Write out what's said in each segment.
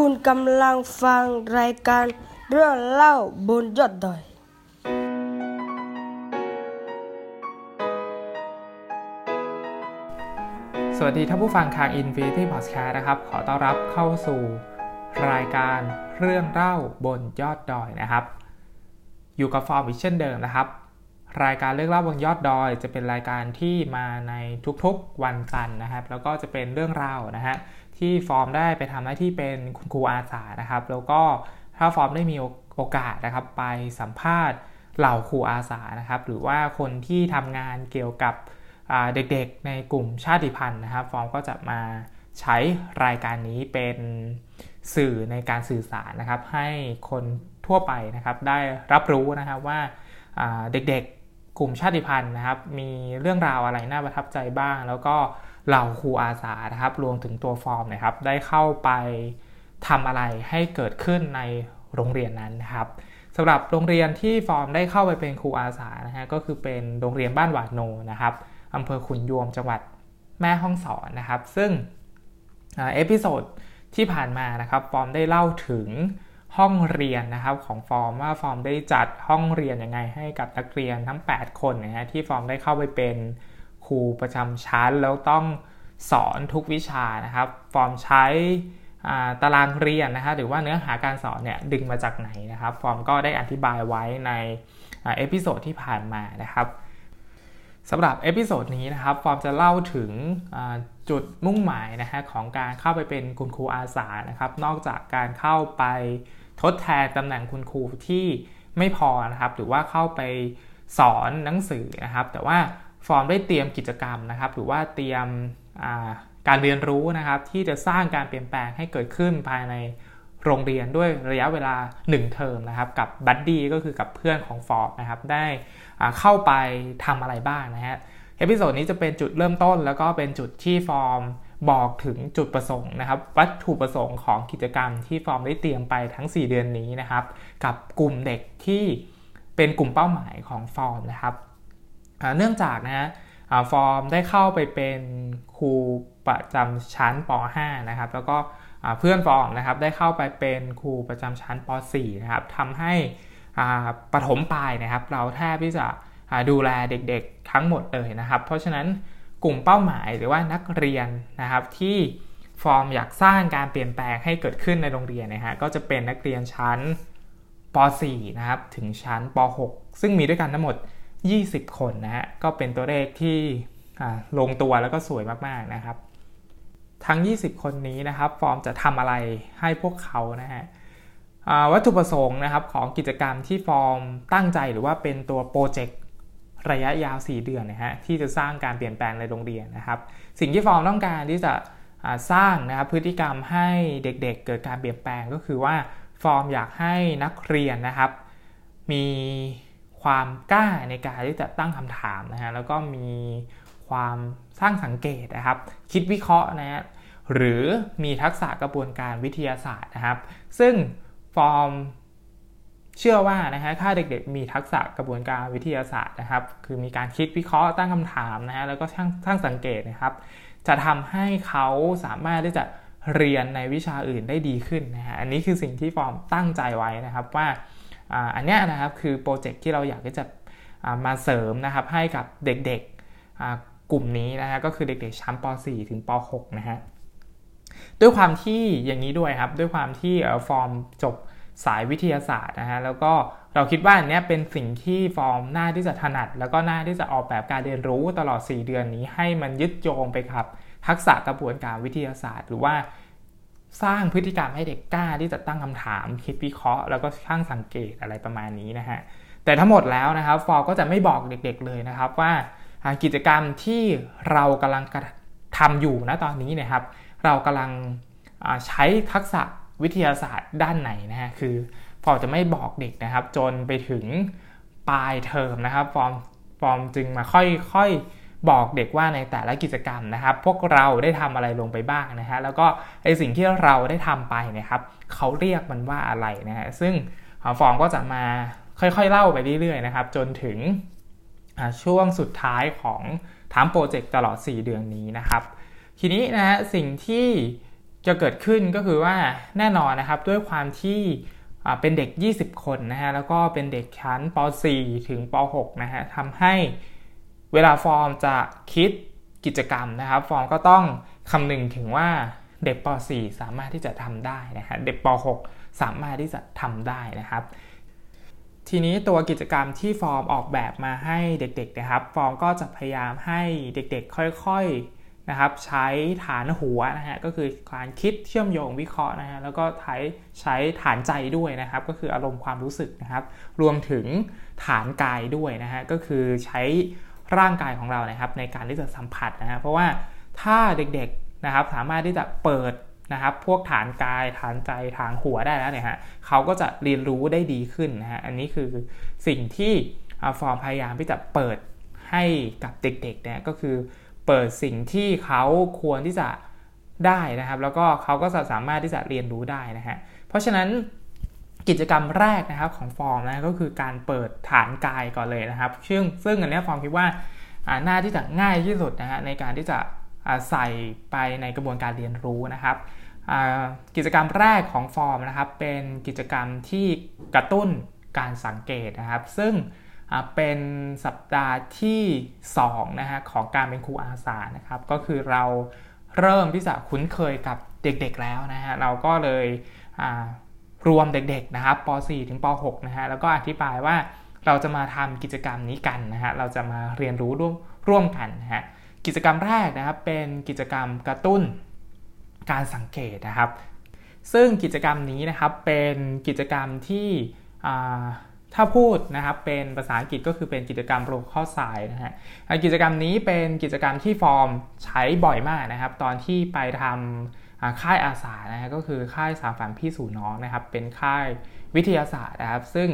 คุณกำลังฟังรายการเรื่องเล่าบนยอดดอย สวัสดีท่านผู้ฟังทาง Infinity Podcast นะครับ ขอต้อนรับเข้าสู่รายการเรื่องเล่าบนยอดดอยนะครับ อยู่กับฟอร์มอีกเช่นเดิมนะครับ รายการเรื่องเล่าบนยอดดอย จะเป็นรายการที่มาในทุกๆวันจันทร์นะครับ แล้วก็จะเป็นเรื่องราวนะฮะที่ฟอร์มได้ไปทำหน้าที่เป็นคุณครูอาสานะครับ แล้วก็ถ้าฟอร์มได้มีโอกาสนะครับ ไปสัมภาษณ์เหล่าครูอาสานะครับ หรือว่าคนที่ทำงานเกี่ยวกับเด็กๆในกลุ่มชาติพันธุ์นะครับ ฟอร์มก็จะมาใช้รายการนี้เป็นสื่อในการสื่อสารนะครับ ให้คนทั่วไปนะครับได้รับรู้นะครับว่าเด็กๆ กลุ่มชาติพันธุ์นะครับ มีเรื่องราวอะไรน่าประทับใจบ้าง แล้วก็เหล่าครูอาสานะครับ รวมถึงตัวฟอร์มนะครับ ได้เข้าไปทำอะไรให้เกิดขึ้นในโรงเรียนนั้นนะครับสำหรับโรงเรียนที่ฟอร์มได้เข้าไปเป็นครูอาสานะฮะก็คือเป็นโรงเรียนบ้านหวาดโนนะครับอำเภอขุนยวมจังหวัดแม่ฮ่องสอนนะครับ ซึ่ง episode ที่ผ่านมานะครับฟอร์มได้เล่าถึง ห้องเรียนนะครับของฟอร์มว่าฟอร์มได้จัดห้องเรียนยังไงให้กับนักเรียนทั้ง 8 คนนะฮะที่ฟอร์มได้เข้าไปเป็นครูประจำชั้นแล้วต้องสอนทุกวิชานะครับ ฟอร์มใช้ตารางเรียนนะฮะหรือว่าเนื้อหาการสอนเนี่ยดึงมาจากไหนนะครับ ฟอร์มก็ได้อธิบายไว้ใน episode ที่ผ่านมานะครับสำหรับ episode นี้นะครับฟอร์มจะเล่าถึงจุดมุ่งหมายนะฮะของการเข้าไปเป็นคุณครูอาสานะครับ นอกจากการเข้าไป ทดแทนตำแหน่งคุณครูที่ไม่พอนะครับ หรือว่าเข้าไปสอนหนังสือนะครับ แต่ว่าฟอร์มได้เตรียมกิจกรรมนะครับ หรือว่าเตรียมการเรียนรู้นะครับ ที่จะสร้างการเปลี่ยนแปลงให้เกิดขึ้นภายในโรงเรียนด้วยระยะเวลา 1 เทอมนะครับ กับ buddy ก็คือกับเพื่อนของฟอร์มนะครับ ได้เข้าไปทำอะไรบ้างนะฮะ episode นี้จะเป็นจุดเริ่มต้น แล้วก็เป็นจุดที่ฟอร์ม บอกถึงจุดประสงค์นะครับ วัตถุประสงค์ของกิจกรรมที่ฟอร์มได้เตรียมไปทั้ง 4 เดือนนี้นะครับ กับกลุ่มเด็กที่เป็นกลุ่มเป้าหมายของฟอร์มนะครับเนื่องจากนะฮะฟอร์มได้เข้าไปเป็นครูประจำชั้นป .5 นะครับ แล้วก็เพื่อนฟอร์มนะครับได้เข้าไปเป็นครูประจำชั้นป .4 นะครับทำให้ประถมปลายนะครับ เราแทบที่จะดูแลเด็กๆทั้งหมดเลยนะครับ เพราะฉะนั้น กลุ่มเป้าหมายหรือว่านักเรียนนะครับที่ฟอร์มอยากสร้างการเปลี่ยนแปลงให้เกิดขึ้นในโรงเรียนนะฮะก็จะเป็นนักเรียนชั้นป .4 นะครับถึงชั้นป .6 ซึ่งมีด้วยกันทั้งหมด 20 คนนะฮะก็เป็นตัวเลขที่ลงตัวแล้วก็สวยมากๆนะครับ ทั้ง 20 คนนี้นะครับ ฟอร์มจะทำอะไรให้พวกเขานะฮะวัตถุประสงค์นะครับของกิจกรรมที่ฟอร์มตั้งใจหรือว่าเป็นตัวโปรเจกต์ ระยะยาว 4 เดือนนะฮะที่จะสร้างการเปลี่ยนแปลงในโรงเรียนนะครับ สิ่งที่ฟอร์มต้องการที่จะสร้างนะครับพฤติกรรมให้เด็กๆเกิดการเปลี่ยนแปลงก็คือว่าฟอร์มอยากให้นักเรียนนะครับ มีความกล้าในการที่จะตั้งคำถามนะฮะแล้วก็มีความช่างสังเกตนะครับ คิดวิเคราะห์นะฮะหรือมีทักษะกระบวนการวิทยาศาสตร์นะครับ ซึ่งฟอร์ม เชื่อว่านะฮะถ้าเด็กๆมีทักษะกระบวนการวิทยาศาสตร์นะครับ คือมีการคิดวิเคราะห์ตั้งคำถามนะฮะแล้วก็ช่างช่างสังเกตนะครับ จะทำให้เขาสามารถที่จะเรียนในวิชาอื่นได้ดีขึ้นนะฮะอันนี้คือสิ่งที่ฟอร์มตั้งใจไว้นะครับว่าอันนี้นะครับคือโปรเจกต์ที่เราอยากจะมาเสริมนะครับให้กับเด็กๆกลุ่มนี้นะฮะก็คือเด็กๆชั้นป .4 ถึงป .6 นะฮะด้วยความที่อย่างนี้ด้วยครับ ด้วยความที่ฟอร์มจบ สายวิทยาศาสตร์นะฮะแล้วก็เราคิดว่าอันนี้เป็นสิ่งที่ฟอร์มหน่าที่จะถนัด แล้วก็หน่าที่จะออกแบบการเรียนรู้ตลอด 4 เดือนนี้ ให้มันยึดโยงไปครับ ทักษะกระบวนการวิทยาศาสตร์ หรือว่าสร้างพฤติกรรมให้เด็กกล้าที่จะตั้งคำถามคิดวิเคราะห์ แล้วก็ช่างสังเกตอะไรประมาณนี้นะฮะแต่ทั้งหมดแล้วนะครับฟอร์มก็จะไม่บอกเด็กๆเลยนะครับว่ากิจกรรมที่เรากำลังทำอยู่นะตอนนี้นะครับ เรากำลังใช้ทักษะ วิทยาศาสตร์ด้านไหนนะฮะคือฟอร์มจะไม่บอกเด็กนะครับ จนไปถึงปลายเทอมนะครับฟอร์มฟอร์มจึงมาค่อยๆบอกเด็กว่าในแต่ละกิจกรรมนะครับ พวกเราได้ทำอะไรลงไปบ้างนะฮะแล้วก็ไอสิ่งที่เราได้ทำไปนะครับเขาเรียกมันว่าอะไรนะฮะซึ่งฟอร์มก็จะมาค่อยๆเล่าไปเรื่อยๆนะครับ จนถึงช่วงสุดท้ายของทั้งโปรเจกต์ตลอด 4 เดือนนี้นะครับ ทีนี้นะฮะสิ่งที่ จะเกิดขึ้นก็คือว่าแน่นอนนะครับด้วยความที่เป็นเด็ก 20 คนนะฮะแล้วก็เป็นเด็กชั้นป .4 ถึงป .6 นะฮะทำให้เวลาฟอร์มจะคิดกิจกรรมนะครับ ฟอร์มก็ต้องคำนึงถึงว่าเด็กป .4 สามารถที่จะทำได้นะฮะเด็กป .6 สามารถที่จะทำได้นะครับ ทีนี้ตัวกิจกรรมที่ฟอร์มออกแบบมาให้เด็กๆนะครับ ฟอร์มก็จะพยายามให้เด็กๆ ค่อยๆ นะครับใช้ฐานหัวนะฮะก็คือการคิดเชื่อมโยงวิเคราะห์นะฮะแล้วก็ใช้ใช้ฐานใจด้วยนะครับ ก็คืออารมณ์ความรู้สึกนะครับ รวมถึงฐานกายด้วยนะฮะก็คือใช้ร่างกายของเรานะครับ ในการที่จะสัมผัสนะฮะเพราะว่าถ้าเด็กๆนะครับสามารถที่จะเปิดนะครับ พวกฐานกายฐานใจฐานหัวได้แล้วเนี่ยฮะเขาก็จะเรียนรู้ได้ดีขึ้นนะฮะอันนี้คือสิ่งที่ฟอร์มพยายามที่จะเปิดให้กับเด็กๆเนี่ยก็คือ เปิดสิ่งที่เขาควรที่จะได้นะครับ แล้วก็เขาก็จะสามารถที่จะเรียนรู้ได้นะฮะเพราะฉะนั้นกิจกรรมแรกนะครับของฟอร์มนะก็คือการเปิดฐานกายก่อนเลยนะครับ ซึ่งซึ่งอันนี้ฟอร์มคิดว่าน่าที่จะง่ายที่สุดนะฮะในการที่จะใส่ไปในกระบวนการเรียนรู้นะครับกิจกรรมแรกของฟอร์มนะครับเป็นกิจกรรมที่กระตุ้นการสังเกตนะครับ ซึ่ง เป็นสัปดาห์ที่2นะฮะของการเป็นครูอาสานะครับ ก็คือเราเริ่มที่จะคุ้นเคยกับเด็กๆแล้วนะฮะเราก็เลยรวมเด็กๆนะครับป .4 ถึงป .6 นะฮะแล้วก็อธิบายว่าเราจะมาทำกิจกรรมนี้กันนะฮะเราจะมาเรียนรู้ร่วมร่วมกันนะฮะกิจกรรมแรกนะครับเป็นกิจกรรมกระตุ้นการสังเกตนะครับ ซึ่งกิจกรรมนี้นะครับเป็นกิจกรรมที่ ถ้าพูดนะครับเป็นภาษาอังกฤษก็คือเป็นกิจกรรมโปรข้อสายนะฮะกิจกรรมนี้เป็นกิจกรรมที่ฟอร์มใช้บ่อยมากนะครับ ตอนที่ไปทำค่ายอาสานะฮะก็คือค่ายสามฝันพี่สู่น้องนะครับ เป็นค่ายวิทยาศาสตร์นะครับ ซึ่ง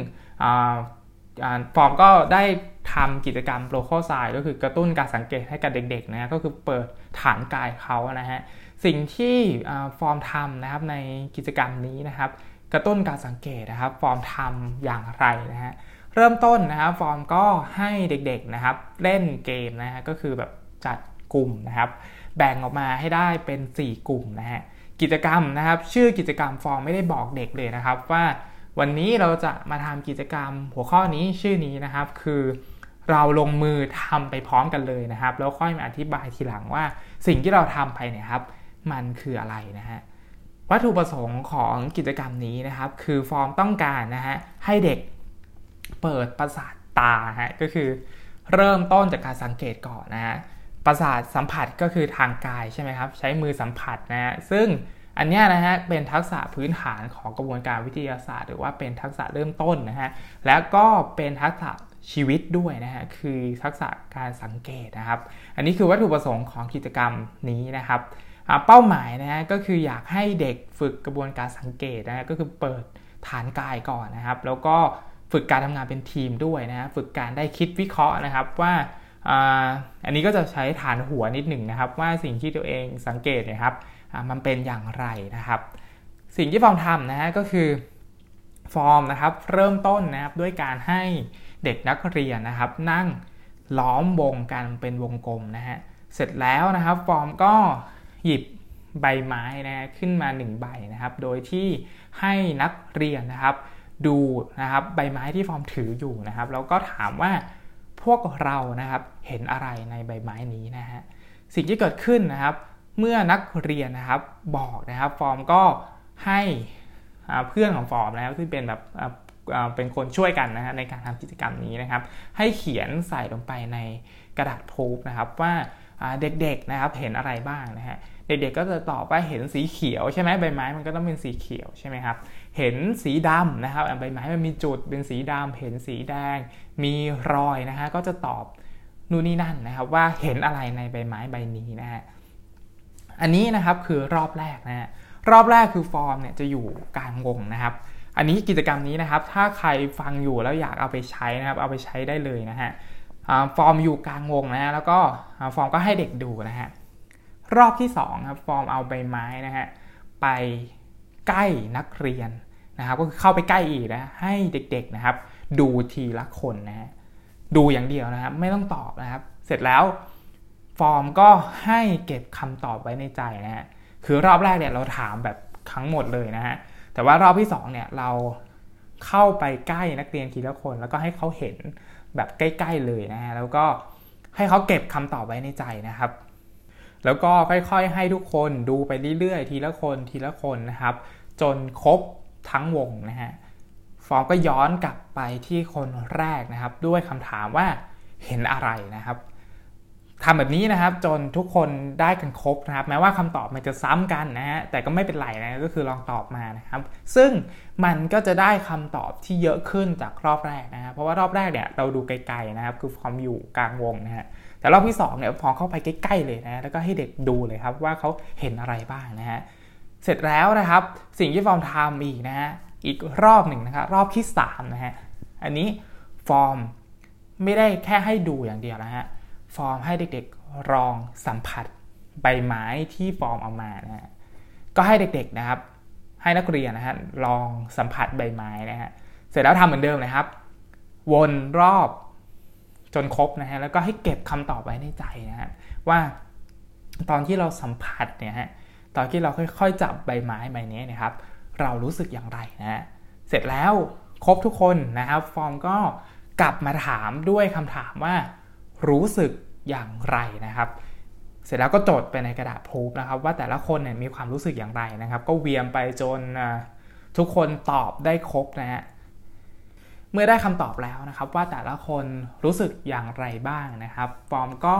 ฟอร์มก็ได้ทำกิจกรรมโปรโคไซก็คือกระตุ้นการสังเกตให้กับเด็กๆนะก็คือเปิดฐานกายเขานะฮะสิ่งที่ฟอร์มทำนะครับในกิจกรรมนี้นะครับ กระตุ้นการสังเกตนะครับ ฟอร์มทำอย่างไรนะฮะเริ่มต้นนะครับฟอร์มก็ให้เด็กๆนะครับ เล่นเกมนะฮะก็คือแบบจัดกลุ่มนะครับ แบ่งออกมาให้ได้เป็น 4 กลุ่มนะฮะกิจกรรมนะครับ ชื่อกิจกรรมฟอร์มไม่ได้บอกเด็กเลยนะครับ ว่าวันนี้เราจะมาทำกิจกรรมหัวข้อนี้ชื่อนี้นะครับ คือเราลงมือทำไปพร้อมกันเลยนะครับ แล้วค่อยมาอธิบายทีหลังว่าสิ่งที่เราทำไปเนี่ยครับ มันคืออะไรนะฮะ วัตถุประสงค์ของกิจกรรมนี้นะครับ คือฟอร์มต้องการนะฮะให้เด็กเปิดประสาทตาฮะก็คือเริ่มต้นจากการสังเกตก่อนนะฮะประสาทสัมผัสก็คือทางกายใช่ไหมครับ ใช้มือสัมผัสนะฮะซึ่งอันนี้นะฮะเป็นทักษะพื้นฐานของกระบวนการวิทยาศาสตร์ หรือว่าเป็นทักษะเริ่มต้นนะฮะแล้วก็เป็นทักษะชีวิตด้วยนะฮะคือทักษะการสังเกตนะครับ อันนี้คือวัตถุประสงค์ของกิจกรรมนี้นะครับ เป้าหมายนะฮะก็คืออยากให้เด็กฝึกกระบวนการสังเกตนะฮะก็คือเปิดฐานกายก่อนนะครับ แล้วก็ฝึกการทำงานเป็นทีมด้วยนะฮะฝึกการได้คิดวิเคราะห์นะครับว่าอันนี้ก็จะใช้ฐานหัวนิดหนึ่งนะครับ ว่าสิ่งที่ตัวเองสังเกตนะครับมันเป็นอย่างไรนะครับ สิ่งที่ฟอร์มทำนะฮะก็คือฟอร์มนะครับเริ่มต้นนะครับด้วยการให้เด็กนักเรียนนะครับ นั่งล้อมวงกันเป็นวงกลมนะฮะเสร็จแล้วนะครับฟอร์มก็ หยิบใบไม้นะขึ้นมา1ใบนะครับ โดยที่ให้นักเรียนนะครับ ดูนะครับใบไม้ที่ฟอร์มถืออยู่นะครับ แล้วก็ถามว่าพวกเรานะครับเห็นอะไรในใบไม้นี้นะฮะสิ่งที่เกิดขึ้นนะครับ เมื่อนักเรียนนะครับบอกนะครับ ฟอร์มก็ให้เพื่อนของฟอร์มนะครับที่เป็นแบบเป็นคนช่วยกันนะฮะในการทำกิจกรรมนี้นะครับ ให้เขียนใส่ลงไปในกระดาษพูบนะครับว่า เด็กๆนะครับเห็นอะไรบ้างนะฮะเด็กๆก็จะตอบว่าเห็นสีเขียวใช่ไหมใบไม้มันก็ต้องเป็นสีเขียวใช่ไหมครับเห็นสีดำนะครับใบไม้มันมีจุดเป็นสีดำเห็นสีแดง มีรอยนะฮะก็จะตอบนู่นนี่นั่นนะครับว่าเห็นอะไรในใบไม้ใบนี้นะฮะอันนี้นะครับคือรอบแรกนะฮะรอบแรกคือฟอร์มเนี่ยจะอยู่กลางวงนะครับอันนี้กิจกรรมนี้นะครับ ถ้าใครฟังอยู่แล้วอยากเอาไปใช้นะครับ เอาไปใช้ได้เลยนะฮะ ฟอร์มอยู่กลางวงนะฮะแล้วก็ฟอร์มก็ให้เด็กดูนะฮะรอบที่2ครับฟอร์มเอาใบไม้นะฮะไปใกล้นักเรียนนะครับก็คือเข้าไปใกล้อีกนะให้เด็กๆนะครับ ดูทีละคนนะฮะดูอย่างเดียวนะครับไม่ต้องตอบนะครับ เสร็จแล้วฟอร์มก็ให้เก็บคำตอบไว้ในใจนะฮะคือรอบแรกเนี่ยเราถามแบบทั้งหมดเลยนะฮะแต่ว่ารอบที่2เนี่ยเราเข้าไปใกล้นักเรียนทีละคน แล้วก็ให้เขาเห็น แบบใกล้ ๆ เลยนะฮะแล้วก็ให้เขาเก็บคำตอบไว้ในใจนะครับ แล้วก็ค่อยๆให้ทุกคนดูไปเรื่อยๆ ทีละคนทีละคนนะครับ จนครบทั้งวงนะฮะฟอร์มก็ย้อนกลับไปที่คนแรกนะครับ ด้วยคำถามว่าเห็นอะไรนะครับ ทำแบบนี้นะครับ จนทุกคนได้กันครบนะครับ แม้ว่าคำตอบมันจะซ้ำกันนะฮะแต่ก็ไม่เป็นไรนะก็คือลองตอบมานะครับ ซึ่งมันก็จะได้คำตอบที่เยอะขึ้นจากรอบแรกนะครับเพราะว่ารอบแรกเนี่ยเราดูไกลๆนะครับ คือฟอร์มอยู่กลางวงนะฮะแต่รอบที่2เนี่ยพอเข้าไปใกล้ๆเลยนะแล้วก็ให้เด็กดูเลยครับว่าเขาเห็นอะไรบ้างนะฮะเสร็จแล้วนะครับ สิ่งที่ฟอร์มทำอีกนะฮะอีกรอบหนึ่งนะครับรอบที่3นะฮะอันนี้ฟอร์มไม่ได้แค่ให้ดูอย่างเดียวนะฮะ ฟอร์มให้เด็กๆลองสัมผัสใบไม้ที่ฟอร์มเอามานะฮะก็ให้เด็กๆนะครับ ให้นักเรียนนะฮะลองสัมผัสใบไม้นะฮะเสร็จแล้วทำเหมือนเดิมนะครับ วนรอบจนครบนะฮะแล้วก็ให้เก็บคำตอบไว้ในใจนะฮะว่าตอนที่เราสัมผัสเนี่ยฮะตอนที่เราค่อยๆ จับใบไม้ใบนี้นะครับ เรารู้สึกอย่างไรนะฮะเสร็จแล้วครบทุกคนนะครับ ฟอร์มก็กลับมาถามด้วยคำถามว่า รู้สึกอย่างไรนะครับ เสร็จแล้วก็จดไปในกระดาษพูบนะครับ ว่าแต่ละคนเนี่ยมีความรู้สึกอย่างไรนะครับ ก็เวียนไปจนทุกคนตอบได้ครบนะฮะเมื่อได้คำตอบแล้วนะครับ ว่าแต่ละคนรู้สึกอย่างไรบ้างนะครับ ฟอร์มก็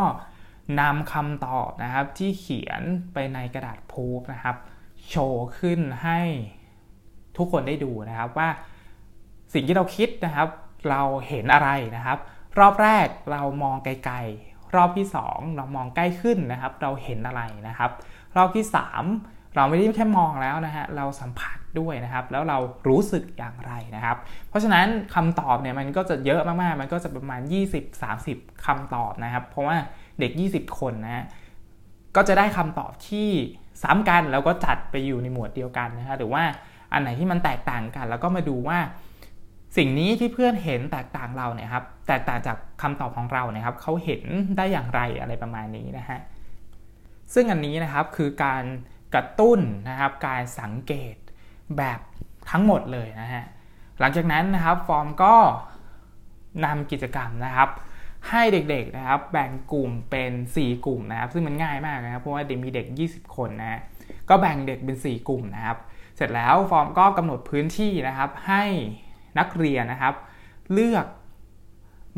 นำคำตอบนะครับที่เขียนไปในกระดาษพูบนะครับ โชว์ขึ้นให้ทุกคนได้ดูนะครับว่าสิ่งที่เราคิดนะครับ เราเห็นอะไรนะครับ รอบแรกเรามองไกลๆ รอบที่ 2 เรามองใกล้ขึ้นนะครับ เราเห็นอะไรนะครับ รอบที่ 3 เราไม่ได้แค่มองแล้วนะฮะเราสัมผัสด้วยนะครับ แล้วเรารู้สึกอย่างไรนะครับ เพราะฉะนั้นคำตอบเนี่ยมันก็จะเยอะมากๆ มันก็จะประมาณ 20-30คำตอบนะครับ เพราะว่าเด็ก 20 คนนะฮะก็จะได้คำตอบที่ซ้ำกันแล้วก็จัดไปอยู่ในหมวดเดียวกันนะฮะหรือว่าอันไหนที่มันแตกต่างกัน แล้วก็มาดูว่า สิ่งนี้ที่เพื่อนเห็นแตกต่างเราเนี่ยครับแตกต่างจากคำตอบของเราเนี่ยครับเขาเห็นได้อย่างไรอะไรประมาณนี้นะฮะซึ่งอันนี้นะครับคือการกระตุ้นนะครับการสังเกตแบบทั้งหมดเลยนะฮะหลังจากนั้นนะครับฟอร์มก็นำกิจกรรมนะครับ ให้เด็กๆนะครับแบ่งกลุ่มเป็น 4 กลุ่มนะครับ ซึ่งมันง่ายมากนะครับเพราะว่าเด็กมีเด็ก 20 คนนะก็แบ่งเด็กเป็น 4 กลุ่มนะครับ เสร็จแล้วฟอร์มก็กำหนดพื้นที่นะครับให้ นักเรียนนะครับ เลือก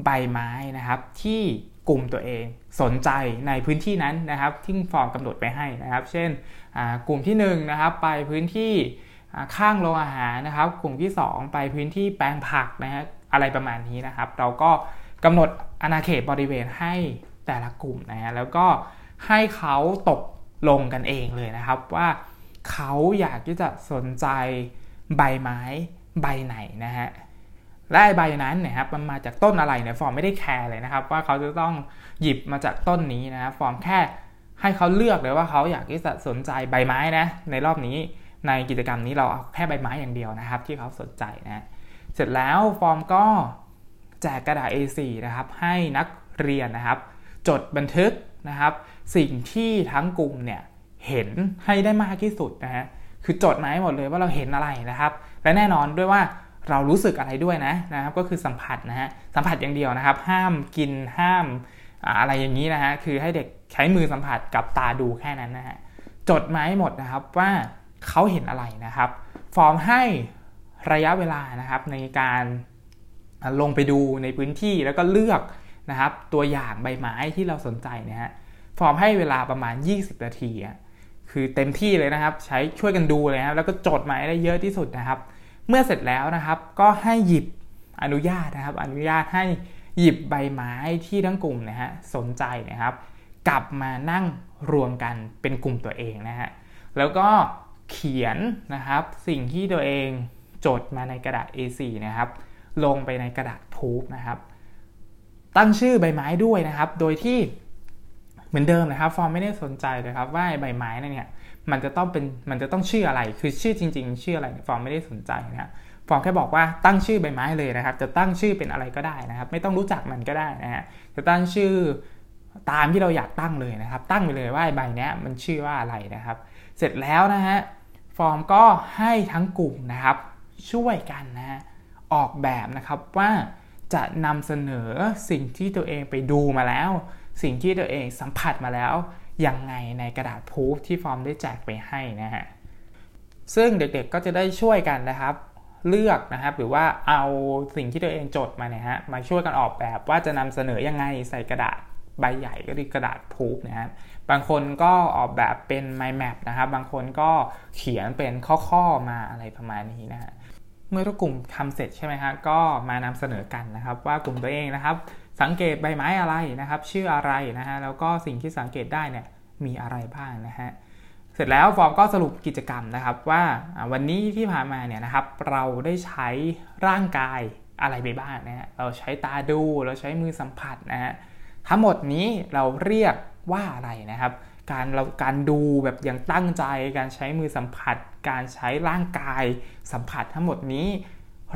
ใบไม้นะครับ ที่กลุ่มตัวเองสนใจในพื้นที่นั้นนะครับ ที่ฟอร์มกำหนดไปให้นะครับ เช่นกลุ่มที่1นนะครับไปพื้นที่ข้างโรงอาหารนะครับ กลุ่มที่ 2 ไปพื้นที่แปลงผักนะฮะอะไรประมาณนี้นะครับ เราก็กำหนดอาณาเขตบริเวณให้แต่ละกลุ่มนะฮะแล้วก็ให้เขาตกลงกันเองเลยนะครับว่าเขาอยากที่จะสนใจใบไม้ ใบไหนนะฮะและใบนั้นนี่ยครับมันมาจากต้นอะไรเนี่ยฟอร์มไม่ได้แคร์เลยนะครับ ว่าเขาจะต้องหยิบมาจากต้นนี้นะครับฟอร์มแค่ให้เขาเลือกเลยว่าเขาอยากที่จะสนใจใบไม้นะในรอบนี้ในกิจกรรมนี้เราเอาแค่ใบไม้อย่างเดียวนะครับ ที่เขาสนใจนะเสร็จแล้วฟอร์มก็แจกกระดาษ A4 นะครับให้นักเรียนนะครับ จดบันทึกนะครับ สิ่งที่ทั้งกลุ่มเนี่ยเห็นให้ได้มากที่สุดนะฮะคือจดมาให้หมดเลยว่าเราเห็นอะไรนะครับ และแน่นอนด้วยว่าเรารู้สึกอะไรด้วยนะนะครับก็คือสัมผัสนะฮะสัมผัสอย่างเดียวนะครับ ห้ามกินห้ามอะไรอย่างนี้นะฮะคือให้เด็กใช้มือสัมผัสกับตาดูแค่นั้นนะฮะจดมาให้หมดนะครับว่าเขาเห็นอะไรนะครับ ฟอร์มให้ระยะเวลานะครับในการลงไปดูในพื้นที่แล้วก็เลือกนะครับ ตัวอย่างใบไม้ที่เราสนใจนะฮะฟอร์มให้เวลาประมาณ 20 นาทีคือเต็มที่เลยนะครับ ใช้ช่วยกันดูเลยครับแล้วก็จดหมายได้เยอะที่สุดนะครับ เมื่อเสร็จแล้วนะครับ ก็ให้หยิบอนุญาตนะครับ อนุญาตให้หยิบใบไม้ที่ทั้งกลุ่มนะฮะสนใจนะครับ กลับมานั่งรวมกันเป็นกลุ่มตัวเองนะฮะแล้วก็เขียนนะครับสิ่งที่ตัวเองจดมาในกระดาษ A4 นะครับ ลงไปในกระดาษพูบนะครับ ตั้งชื่อใบไม้ด้วยนะครับ โดยที่เหมือนเดิมนะครับ ฟอร์มไม่ได้สนใจเลยครับว่าใบไม้นั่นเนี่ย มันจะต้องเป็นมันจะต้องชื่ออะไรคือชื่อจริง ๆ ชื่ออะไรฟอร์มไม่ได้สนใจนะฟอร์มแค่บอกว่าตั้งชื่อใบไม้เลยนะครับ จะตั้งชื่อเป็นอะไรก็ได้นะครับ ไม่ต้องรู้จักมันก็ได้นะฮะจะตั้งชื่อตามที่เราอยากตั้งเลยนะครับ ตั้งไปเลยว่าใบนี้มันชื่อว่าอะไรนะครับ เสร็จแล้วนะฮะฟอร์มก็ให้ทั้งกลุ่มนะครับ ช่วยกันนะฮะออกแบบนะครับว่าจะนำเสนอสิ่งที่ตัวเองไปดูมาแล้ว สิ่งที่ตัวเองสัมผัสมาแล้ว ยังไงในกระดาษพูฟที่ฟอร์มได้แจกไปให้นะฮะซึ่งเด็กๆก็จะได้ช่วยกันนะครับ เลือกนะครับหรือว่าเอาสิ่งที่ตัวเองจดมาเนี่ยฮะมาช่วยกันออกแบบว่าจะนำเสนอยังไงใส่กระดาษใบใหญ่ก็คือกระดาษพูฟนะฮะบางคนก็ออกแบบเป็น mind map นะครับ บางคนก็เขียนเป็นข้อๆมาอะไรประมาณนี้นะฮะเมื่อทุกกลุ่มทำเสร็จใช่ไหมฮะก็มานำเสนอกันนะครับ ว่ากลุ่มตัวเองนะครับ สังเกตใบไม้อะไรนะครับ ชื่ออะไรนะฮะแล้วก็สิ่งที่สังเกตได้เนี่ยมีอะไรบ้างนะฮะเสร็จแล้วฟอร์มก็สรุปกิจกรรมนะครับว่าวันนี้ที่ผ่านมาเนี่ยนะครับเราได้ใช้ร่างกายอะไรไปบ้างนะฮะเราใช้ตาดูเราใช้มือสัมผัสนะฮะทั้งหมดนี้เราเรียกว่าอะไรนะครับ การเราการดูแบบอย่างตั้งใจ การใช้มือสัมผัส การใช้ร่างกายสัมผัสทั้งหมดนี้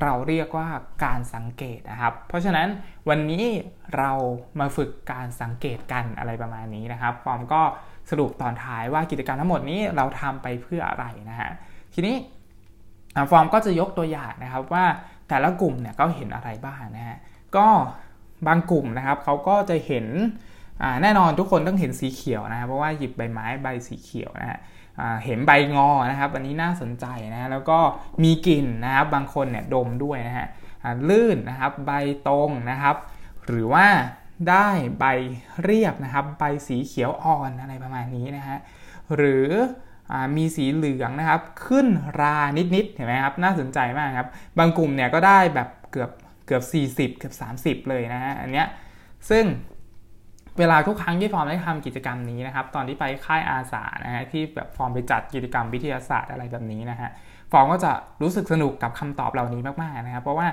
เราเรียกว่าการสังเกตนะครับ เพราะฉะนั้นวันนี้เรามาฝึกการสังเกตกันอะไรประมาณนี้นะครับฟอร์มก็สรุปตอนท้ายว่ากิจกรรมทั้งหมดนี้เราทำไปเพื่ออะไรนะฮะทีนี้ฟอร์มก็จะยกตัวอย่างนะครับว่าแต่ละกลุ่มเนี่ยก็เห็นอะไรบ้างนะฮะก็บางกลุ่มนะครับเขาก็จะเห็นแน่นอนทุกคนต้องเห็นสีเขียวนะเพราะว่าหยิบใบไม้ใบสีเขียวนะฮะ เห็นใบงอนะครับอันนี้น่าสนใจนะแล้วก็มีกลิ่นนะครับบางคนเนี่ยดมด้วยนะฮะลื่นนะครับใบตรงนะครับ หรือว่าได้ใบเรียบนะครับ ใบสีเขียวอ่อนอะไรประมาณนี้นะฮะหรืออมีสีเหลืองนะครับ ขึ้นรานิดๆเห็นไหมครับน่าสนใจมากครับ บางกลุ่มเนี่ยก็ได้แบบเกือบเกือบ 40 เกือบ 30 เลยนะฮะอันเนี้ยซึ่ง เวลาทุกครั้งที่ฟอร์มได้ทำกิจกรรมนี้นะครับ ตอนที่ไปค่ายอาสานะฮะที่แบบฟอร์มไปจัดกิจกรรมวิทยาศาสตร์อะไรแบบนี้นะฮะฟอร์มก็จะรู้สึกสนุกกับคำตอบเหล่านี้มากๆนะครับ เพราะว่า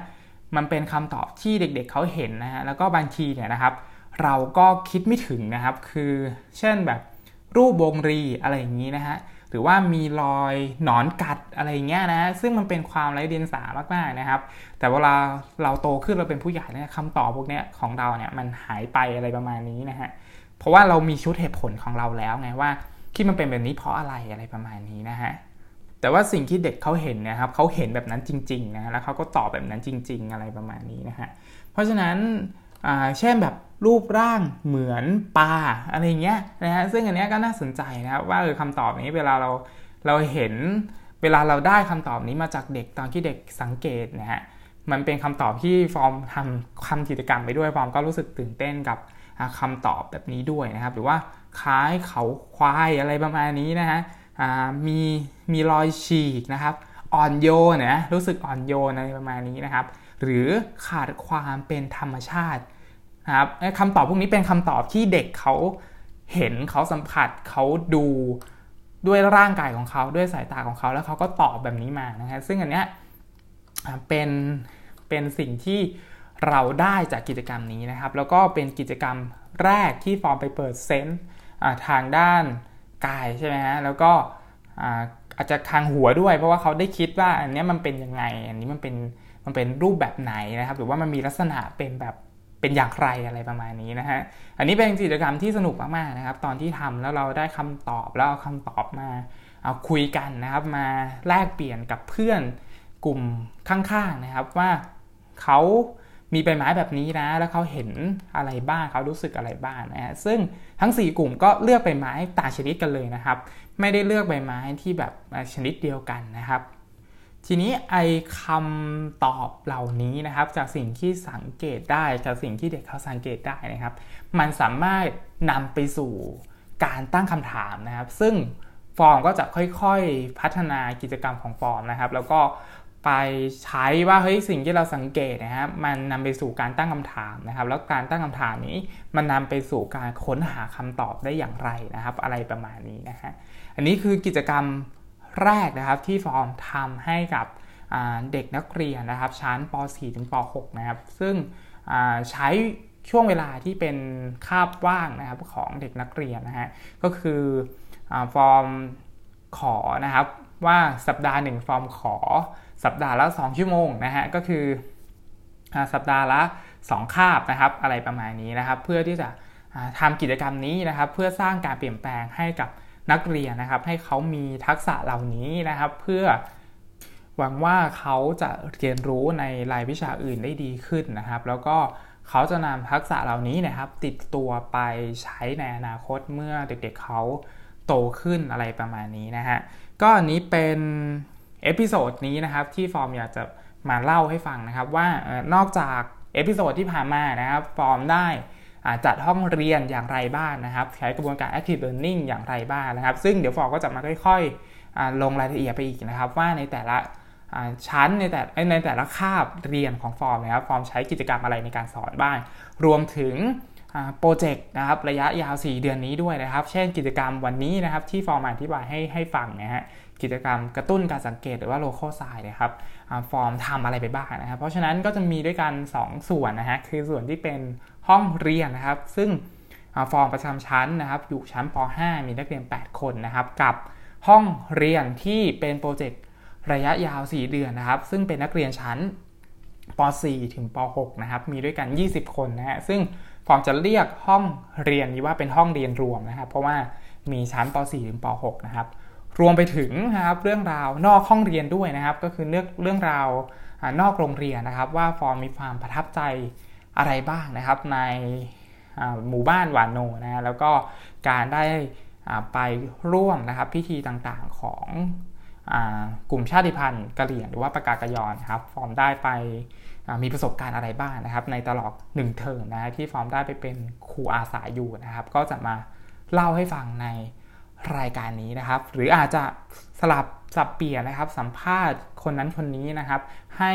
มันเป็นคำตอบที่เด็กๆเขาเห็นนะฮะแล้วก็บางทีเนี่ยนะครับ เราก็คิดไม่ถึงนะครับ คือเช่นแบบรูปวงรีอะไรอย่างนี้นะฮะ หรือว่ามีรอยหนอนกัดอะไรเงี้ยนะ ซึ่งมันเป็นความไร้เดียงสามากๆนะครับ แต่เวลาเราโตขึ้นเราเป็นผู้ใหญ่เนี่ยคำตอบพวกเนี้ยของเราเนี่ยมันหายไปอะไรประมาณนี้นะฮะ เพราะว่าเรามีชุดเหตุผลของเราแล้วไงว่าที่มันเป็นแบบนี้เพราะอะไรอะไรประมาณนี้นะฮะ แต่ว่าสิ่งที่เด็กเขาเห็นนะครับเขาเห็นแบบนั้นจริงๆนะแล้วเขาก็ตอบแบบนั้นจริง ๆ อะไรประมาณนี้นะฮะ เพราะฉะนั้นเช่นแบบ รูปร่างเหมือนปลาอะไรเงี้ยนะฮะซึ่งอันนี้ก็น่าสนใจนะครับว่าเออคำตอบนี้เวลาเราเราเห็นเวลาเราได้คำตอบนี้มาจากเด็กตอนที่เด็กสังเกตนะฮะมันเป็นคำตอบที่ฟอร์มทำคำกิจกรรมไปด้วยฟอร์มก็รู้สึกตื่นเต้นกับคำตอบแบบนี้ด้วยนะครับ หรือว่าคล้ายเขาควายอะไรประมาณนี้นะฮะมีมีรอยฉีกนะครับ อ่อนโยนนะรู้สึกอ่อนโยนอะไรประมาณนี้นะครับ หรือขาดความเป็นธรรมชาติ นะครับคำตอบพวกนี้เป็นคำตอบที่เด็กเขาเห็นเขาสัมผัสเขาดูด้วยร่างกายของเขาด้วยสายตาของเขาแล้วเขาก็ตอบแบบนี้มานะฮะซึ่งอันเนี้ยเป็นเป็นสิ่งที่เราได้จากกิจกรรมนี้นะครับ แล้วก็เป็นกิจกรรมแรกที่ฟอร์มไปเปิดเซนต์ทางด้านกายใช่ไหมฮะแล้วก็อาจจะทางหัวด้วย เพราะว่าเขาได้คิดว่าอันนี้มันเป็นยังไง อันนี้มันเป็นมันเป็นรูปแบบไหนนะครับ หรือว่ามันมีลักษณะเป็นแบบ เป็นอย่างไรอะไรประมาณนี้นะฮะ อันนี้เป็นกิจกรรมที่สนุกมากๆนะครับ ตอนที่ทำแล้วเราได้คำตอบแล้วเอาคำตอบมาเอาคุยกันนะครับ มาแลกเปลี่ยนกับเพื่อนกลุ่มข้างๆนะครับว่าเขามีใบไม้แบบนี้นะ แล้วเขาเห็นอะไรบ้างเขารู้สึกอะไรบ้างนะฮะซึ่งทั้ง 4 กลุ่มก็เลือกใบไม้ต่างชนิดกันเลยนะครับ ไม่ได้เลือกใบไม้ที่แบบชนิดเดียวกันนะครับ ทีนี้ไอคำตอบเหล่านี้นะครับ จากสิ่งที่สังเกตได้จากสิ่งที่เด็กเขาสังเกตได้นะครับ มันสามารถนำไปสู่การตั้งคำถามนะครับ ซึ่งฟอร์มก็จะค่อยๆพัฒนากิจกรรมของฟอร์มนะครับ แล้วก็ไปใช้ว่าเฮ้ยสิ่งที่เราสังเกตนะครับมันนำไปสู่การตั้งคำถามนะครับ แล้วการตั้งคำถามนี้มันนำไปสู่การค้นหาคำตอบได้อย่างไรนะครับ อะไรประมาณนี้นะฮะอันนี้คือกิจกรรม แรกนะครับที่ฟอร์มทำให้กับเด็กนักเรียนนะครับชั้นป .4 ถึงป .6 นะครับ ซึ่งใช้ช่วงเวลาที่เป็นคาบว่างนะครับของเด็กนักเรียนนะฮะก็คืออฟอร์มขอนะครับว่าสัปดาห์หนึ่งฟอร์มขอ สัปดาห์ละ 2 ชั่วโมงนะฮะก็คือสัปดาห์ละ 2 คาบนะครับอะไรประมาณนี้นะครับ เพื่อที่จะทำกิจกรรมนี้นะครับ เพื่อสร้างการเปลี่ยนแปลงให้กับ นักเรียนนะครับ ให้เขามีทักษะเหล่านี้นะครับ เพื่อหวังว่าเขาจะเรียนรู้ในรายวิชาอื่นได้ดีขึ้นนะครับ แล้วก็เขาจะนำทักษะเหล่านี้นะครับ ติดตัวไปใช้ในอนาคตเมื่อเด็กๆเขาโตขึ้นอะไรประมาณนี้นะฮะก็อันนี้เป็นepisode นี้นะครับที่ฟอร์มอยากจะมาเล่าให้ฟังนะครับว่านอกจาก episode ที่ผ่านมานะครับฟอร์มได้ จัดห้องเรียนอย่างไรบ้างนะครับ ใช้กระบวนการ active learning อย่างไรบ้างนะครับ ซึ่งเดี๋ยวฟอร์มก็จะมาค่อยๆลงรายละเอียดไปอีกนะครับ ว่าในแต่ละชั้นในแต่ในแต่ละคาบเรียนของฟอร์มนะครับฟอร์มใช้กิจกรรมอะไรในการสอนบ้าง รวมถึงโปรเจกต์นะครับระยะยาว 4 เดือนนี้ด้วยนะครับ เช่นกิจกรรมวันนี้นะครับที่ฟอร์มอธิบายให้ให้ฟังนะฮะกิจกรรมกระตุ้นการสังเกตหรือว่า local sign นะครับฟอร์มทำอะไรไปบ้างนะครับ เพราะฉะนั้นก็จะมีด้วยกัน 2 ส่วนนะฮะคือส่วนที่เป็น ห้องเรียนนะครับ ซึ่งฟอร์มประจำชั้นนะครับ อยู่ชั้นป .5 มีนักเรียน 8 คนนะครับ กับห้องเรียนที่เป็นโปรเจกต์ระยะยาว 4 เดือนนะครับ ซึ่งเป็นนักเรียนชั้นป .4 ถึงป .6 นะครับ มีด้วยกัน 20 คนนะฮะ ซึ่งฟอร์มจะเรียกห้องเรียนนี้ว่าเป็นห้องเรียนรวมนะครับ เพราะว่ามีชั้นป .4 ถึงป .6 นะครับ รวมไปถึงนะครับเรื่องราวนอกห้องเรียนด้วยนะครับ ก็คือเรื่องเรื่องราว นอกโรงเรียนนะครับ ว่าฟอร์มมีความประทับใจ อะไรบ้างนะครับในหมู่บ้านวานโนนะแล้วก็การได้ไปร่วมนะครับพิธีต่างๆของกลุ่มชาติพันธุ์กะเหรี่ยงหรือว่าปกาเกอะญอนะครับฟอร์มได้ไปมีประสบการณ์อะไรบ้างนะครับ ในตลอด1เทอมนะที่ฟอร์มได้ไปเป็นครูอาสาอยู่นะครับ ก็จะมาเล่าให้ฟังในรายการนี้นะครับ หรืออาจจะสลับสับเปลี่ยนนะครับ สัมภาษณ์คนนั้นคนนี้นะครับ ให้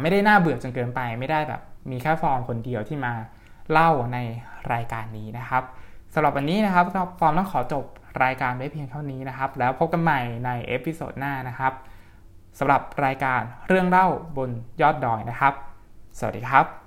ไม่ได้น่าเบื่อจนเกินไป ไม่ได้แบบ มีแค่ฟอร์มคนเดียวที่มาเล่าในรายการนี้นะครับสำหรับวันนี้นะครับฟอร์มต้องขอจบรายการไว้เพียงเท่านี้นะครับ แล้วพบกันใหม่ใน episode หน้านะครับสำหรับรายการเรื่องเล่าบนยอดดอยนะครับ สวัสดีครับ